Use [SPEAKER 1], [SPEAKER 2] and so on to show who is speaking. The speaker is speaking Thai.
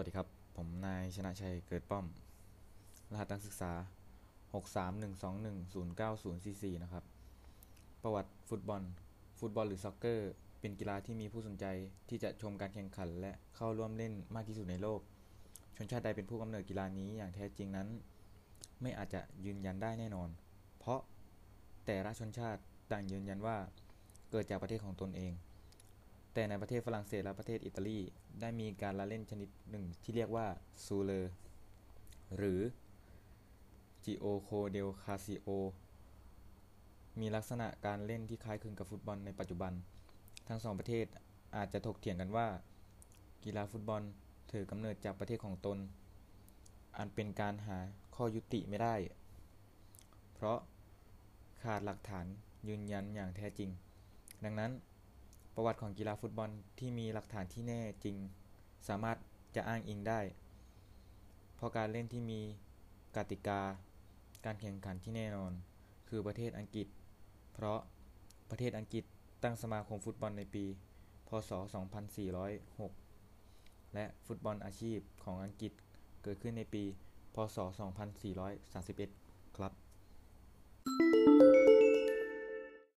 [SPEAKER 1] วัสดีครับ ผมนายชนะชัยเกิดป้อม รหัสนักศึกษา 63121090044 นะครับ ประวัติฟุตบอล ฟุตบอลหรือซ็อกเกอร์ เป็นกีฬาที่มีผู้สนใจที่จะชมการแข่งขัน และเข้าร่วมเล่นมากที่สุดในโลก ชนชาติใดเป็นผู้กำเนิดกีฬานี้อย่างแท้จริงนั้น ไม่อาจจะยืนยันได้แน่นอน เพราะแต่ละชนชาติต่างยืนยันว่าเกิดจากประเทศของตนเอง แต่ในประเทศฝรั่งเศสและประเทศอิตาลี ได้มีการละเล่นชนิดหนึ่งที่เรียกว่าซูเลอร์หรือ Gioco del Calcio มีลักษณะการเล่นที่คล้ายคลึงกับฟุตบอลในปัจจุบัน ทั้งสองประเทศอาจจะถกเถียงกันว่า กีฬาฟุตบอลถือกำเนิดจากประเทศของตน อันเป็นการหาข้อยุติไม่ได้ เพราะขาดหลักฐานยืนยันอย่างแท้จริง ดังนั้น ประวัติของกีฬาฟุตบอลที่มีหลักฐานที่แน่จริง สามารถจะอ้างอิงได้ เพราะการเล่นที่มีกติกา การแข่งขันที่แน่นอน คือประเทศอังกฤษ เพราะประเทศอังกฤษตั้งสมาคมฟุตบอลในปี พ.ศ.2406 และฟุตบอลอาชีพของอังกฤษเกิดขึ้นในปี พ.ศ.2431 ครับ